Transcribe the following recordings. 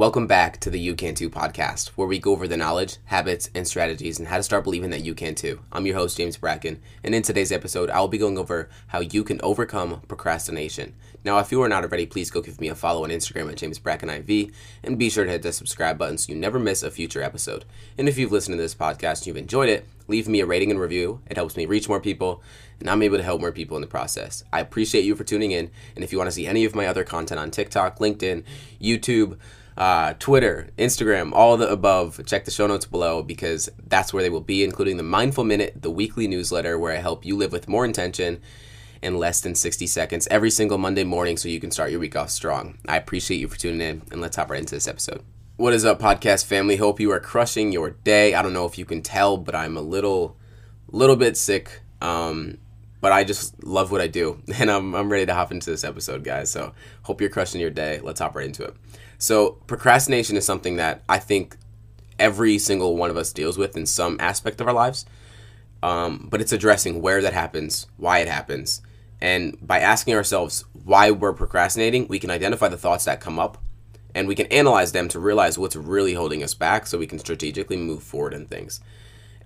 Welcome back to the You Can Too podcast, where we go over the knowledge, habits, and strategies and how to start believing that you can too. I'm your host, James Bracken, and in today's episode, I will be going over how you can overcome procrastination. Now, if you are not already, please go give me a follow on Instagram at James Bracken IV, and be sure to hit the subscribe button so you never miss a future episode. And if you've listened to this podcast and you've enjoyed it, leave me a rating and review. It helps me reach more people, and I'm able to help more people in the process. I appreciate you for tuning in, and if you want to see any of my other content on TikTok, LinkedIn, YouTube, uh, Twitter, Instagram, all the above. Check the show notes below because that's where they will be, including the Mindful Minute, the weekly newsletter where I help you live with more intention in less than 60 seconds every single Monday morning so you can start your week off strong. I appreciate you for tuning in, and let's hop right into this episode. What is up, podcast family? Hope you are crushing your day. I don't know if you can tell, but I'm a little, little bit sick. Um, but I just love what I do, and I'm, I'm ready to hop into this episode, guys. So hope you're crushing your day. Let's hop right into it. So, procrastination is something that I think every single one of us deals with in some aspect of our lives. Um, but it's addressing where that happens, why it happens. And by asking ourselves why we're procrastinating, we can identify the thoughts that come up and we can analyze them to realize what's really holding us back so we can strategically move forward in things.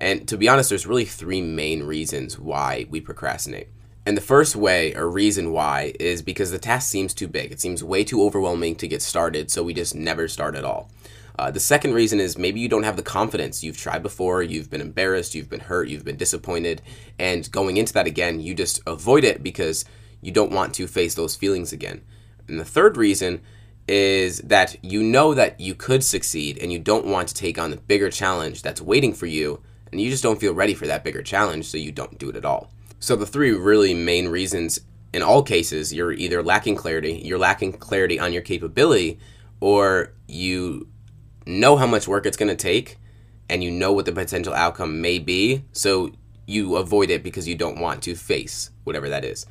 And to be honest, there's really three main reasons why we procrastinate. And the first way or reason why is because the task seems too big. It seems way too overwhelming to get started, so we just never start at all. Uh, the second reason is maybe you don't have the confidence. You've tried before, you've been embarrassed, you've been hurt, you've been disappointed, and going into that again, you just avoid it because you don't want to face those feelings again. And the third reason is that you know that you could succeed and you don't want to take on the bigger challenge that's waiting for you, and you just don't feel ready for that bigger challenge, so you don't do it at all. So the three really main reasons in all cases you're either lacking clarity, you're lacking clarity on your capability, or you know how much work it's going to take and you know what the potential outcome may be, so you avoid it because you don't want to face whatever that is.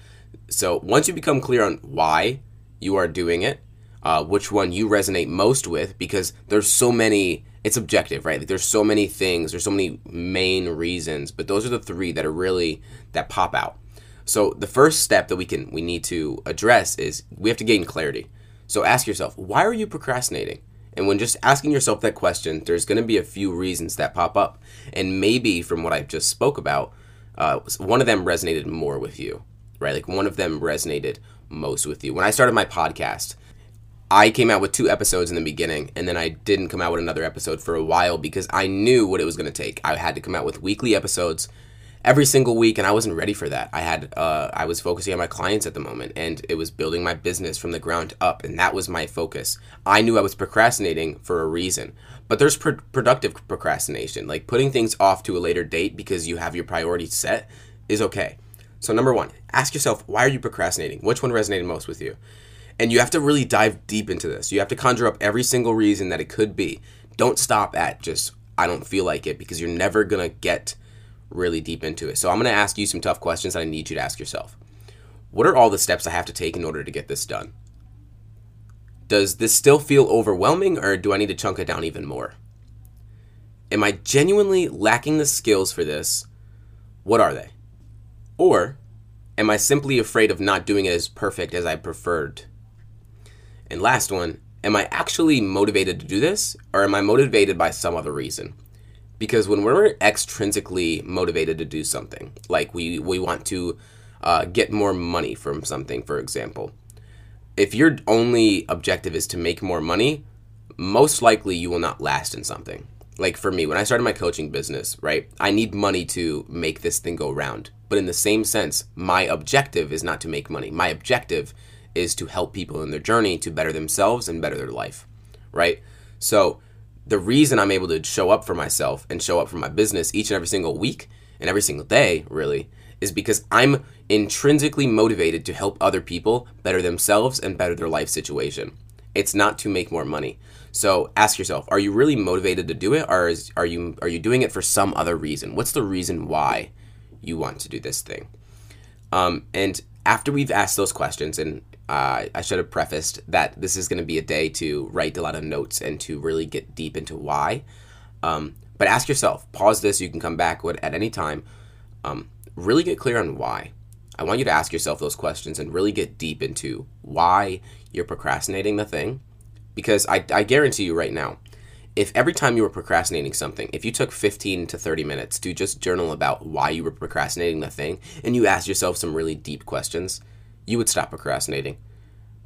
So once you become clear on why you are doing it, uh, which one you resonate most with, because there's so many it's objective, right? Like there's so many things, there's so many main reasons, but those are the three that are really that pop out. So the first step that we can we need to address is we have to gain clarity. So ask yourself, why are you procrastinating? And when just asking yourself that question, there's going to be a few reasons that pop up, and maybe from what I just spoke about, uh, one of them resonated more with you, right? Like one of them resonated most with you. When I started my podcast, I came out with two episodes in the beginning, and then I didn't come out with another episode for a while because I knew what it was going to take. I had to come out with weekly episodes every single week, and I wasn't ready for that. I had uh, I was focusing on my clients at the moment, and it was building my business from the ground up, and that was my focus. I knew I was procrastinating for a reason, but there's pr- productive procrastination, like putting things off to a later date because you have your priorities set, is okay. So number one, ask yourself why are you procrastinating? Which one resonated most with you? And you have to really dive deep into this. You have to conjure up every single reason that it could be. Don't stop at just, I don't feel like it, because you're never going to get really deep into it. So I'm going to ask you some tough questions that I need you to ask yourself. What are all the steps I have to take in order to get this done? Does this still feel overwhelming, or do I need to chunk it down even more? Am I genuinely lacking the skills for this? What are they? Or am I simply afraid of not doing it as perfect as I preferred and last one, am I actually motivated to do this or am I motivated by some other reason? Because when we're extrinsically motivated to do something, like we, we want to uh, get more money from something, for example, if your only objective is to make more money, most likely you will not last in something. Like for me, when I started my coaching business, right, I need money to make this thing go round. But in the same sense, my objective is not to make money. My objective is to help people in their journey to better themselves and better their life, right? So the reason I'm able to show up for myself and show up for my business each and every single week and every single day, really, is because I'm intrinsically motivated to help other people better themselves and better their life situation. It's not to make more money. So ask yourself, are you really motivated to do it or is, are you are you doing it for some other reason? What's the reason why you want to do this thing? Um, and after we've asked those questions and uh, I should have prefaced that this is going to be a day to write a lot of notes and to really get deep into why. Um, but ask yourself, pause this, you can come back at any time. Um, really get clear on why. I want you to ask yourself those questions and really get deep into why you're procrastinating the thing Because I, I guarantee you right now, if every time you were procrastinating something, if you took 15 to 30 minutes to just journal about why you were procrastinating the thing and you asked yourself some really deep questions, you would stop procrastinating.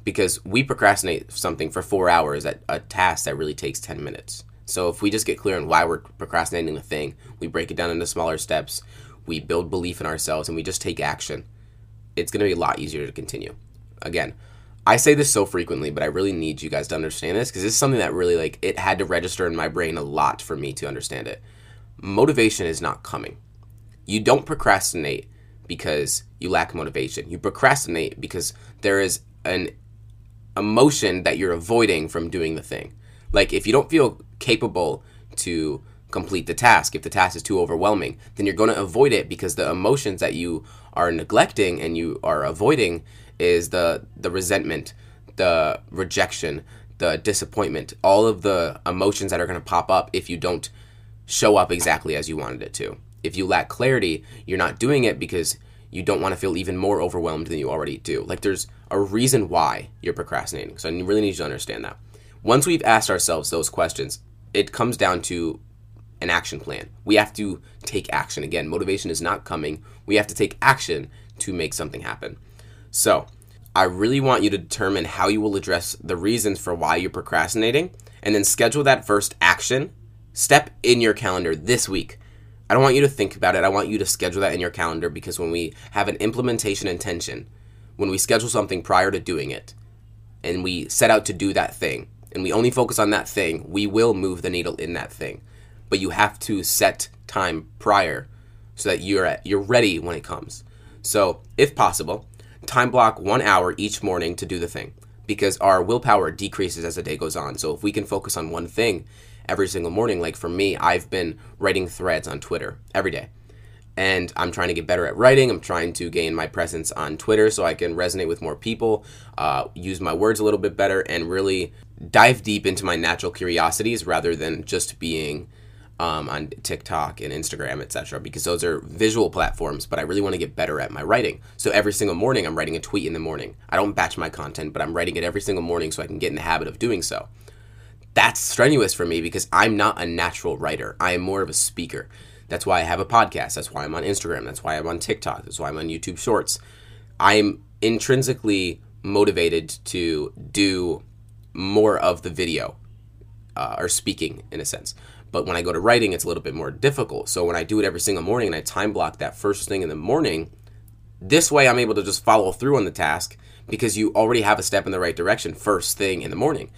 Because we procrastinate something for four hours at a task that really takes 10 minutes. So if we just get clear on why we're procrastinating the thing, we break it down into smaller steps, we build belief in ourselves, and we just take action, it's going to be a lot easier to continue. Again, I say this so frequently, but I really need you guys to understand this because this is something that really like it had to register in my brain a lot for me to understand it. Motivation is not coming. You don't procrastinate because you lack motivation. You procrastinate because there is an emotion that you're avoiding from doing the thing. Like if you don't feel capable to complete the task, if the task is too overwhelming, then you're going to avoid it because the emotions that you are neglecting and you are avoiding is the the resentment, the rejection, the disappointment, all of the emotions that are going to pop up if you don't show up exactly as you wanted it to. If you lack clarity, you're not doing it because you don't want to feel even more overwhelmed than you already do. Like there's a reason why you're procrastinating. So I really need you to understand that. Once we've asked ourselves those questions, it comes down to an action plan. We have to take action. Again, motivation is not coming. We have to take action to make something happen. So, I really want you to determine how you will address the reasons for why you're procrastinating and then schedule that first action step in your calendar this week. I don't want you to think about it. I want you to schedule that in your calendar because when we have an implementation intention, when we schedule something prior to doing it, and we set out to do that thing, and we only focus on that thing, we will move the needle in that thing. But you have to set time prior so that you're at, you're ready when it comes. So, if possible, time block one hour each morning to do the thing because our willpower decreases as the day goes on. So if we can focus on one thing every single morning, like for me, I've been writing threads on Twitter every day. And I'm trying to get better at writing. I'm trying to gain my presence on Twitter so I can resonate with more people, uh, use my words a little bit better, and really dive deep into my natural curiosities rather than just being um, on TikTok and Instagram, etc., because those are visual platforms. But I really want to get better at my writing. So every single morning, I'm writing a tweet in the morning. I don't batch my content, but I'm writing it every single morning so I can get in the habit of doing so. That's strenuous for me because I'm not a natural writer. I am more of a speaker. That's why I have a podcast. That's why I'm on Instagram. That's why I'm on TikTok. That's why I'm on YouTube Shorts. I'm intrinsically motivated to do more of the video uh, or speaking in a sense. But when I go to writing, it's a little bit more difficult. So when I do it every single morning and I time block that first thing in the morning, this way I'm able to just follow through on the task because you already have a step in the right direction first thing in the morning.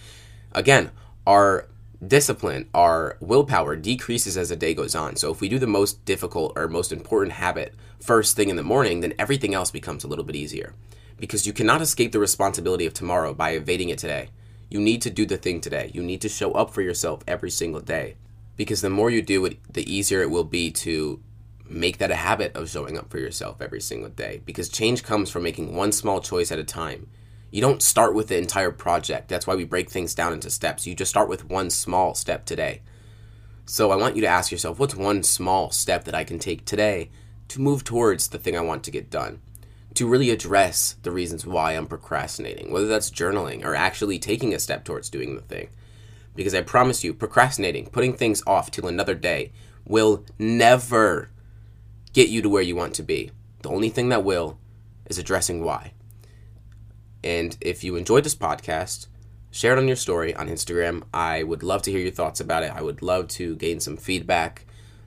Again, our discipline, our willpower decreases as the day goes on. So if we do the most difficult or most important habit first thing in the morning, then everything else becomes a little bit easier. Because you cannot escape the responsibility of tomorrow by evading it today. You need to do the thing today. You need to show up for yourself every single day because the more you do it, the easier it will be to make that a habit of showing up for yourself every single day. Because change comes from making one small choice at a time. You don't start with the entire project. That's why we break things down into steps. You just start with one small step today. So I want you to ask yourself what's one small step that I can take today to move towards the thing I want to get done? To really address the reasons why I'm procrastinating, whether that's journaling or actually taking a step towards doing the thing. Because I promise you, procrastinating, putting things off till another day, will never get you to where you want to be. The only thing that will is addressing why. And if you enjoyed this podcast, share it on your story on Instagram. I would love to hear your thoughts about it. I would love to gain some feedback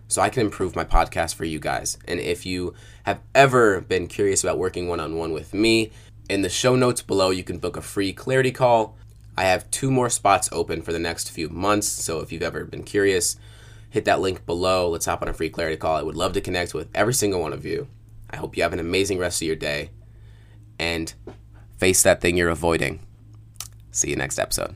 so I can improve my podcast for you guys. And if you have ever been curious about working one on one with me, in the show notes below, you can book a free clarity call I have two more spots open for the next few months, so if you've ever been curious, hit that link below. Let's hop on a free clarity call. I would love to connect with every single one of you. I hope you have an amazing rest of your day and face that thing you're avoiding. See you next episode.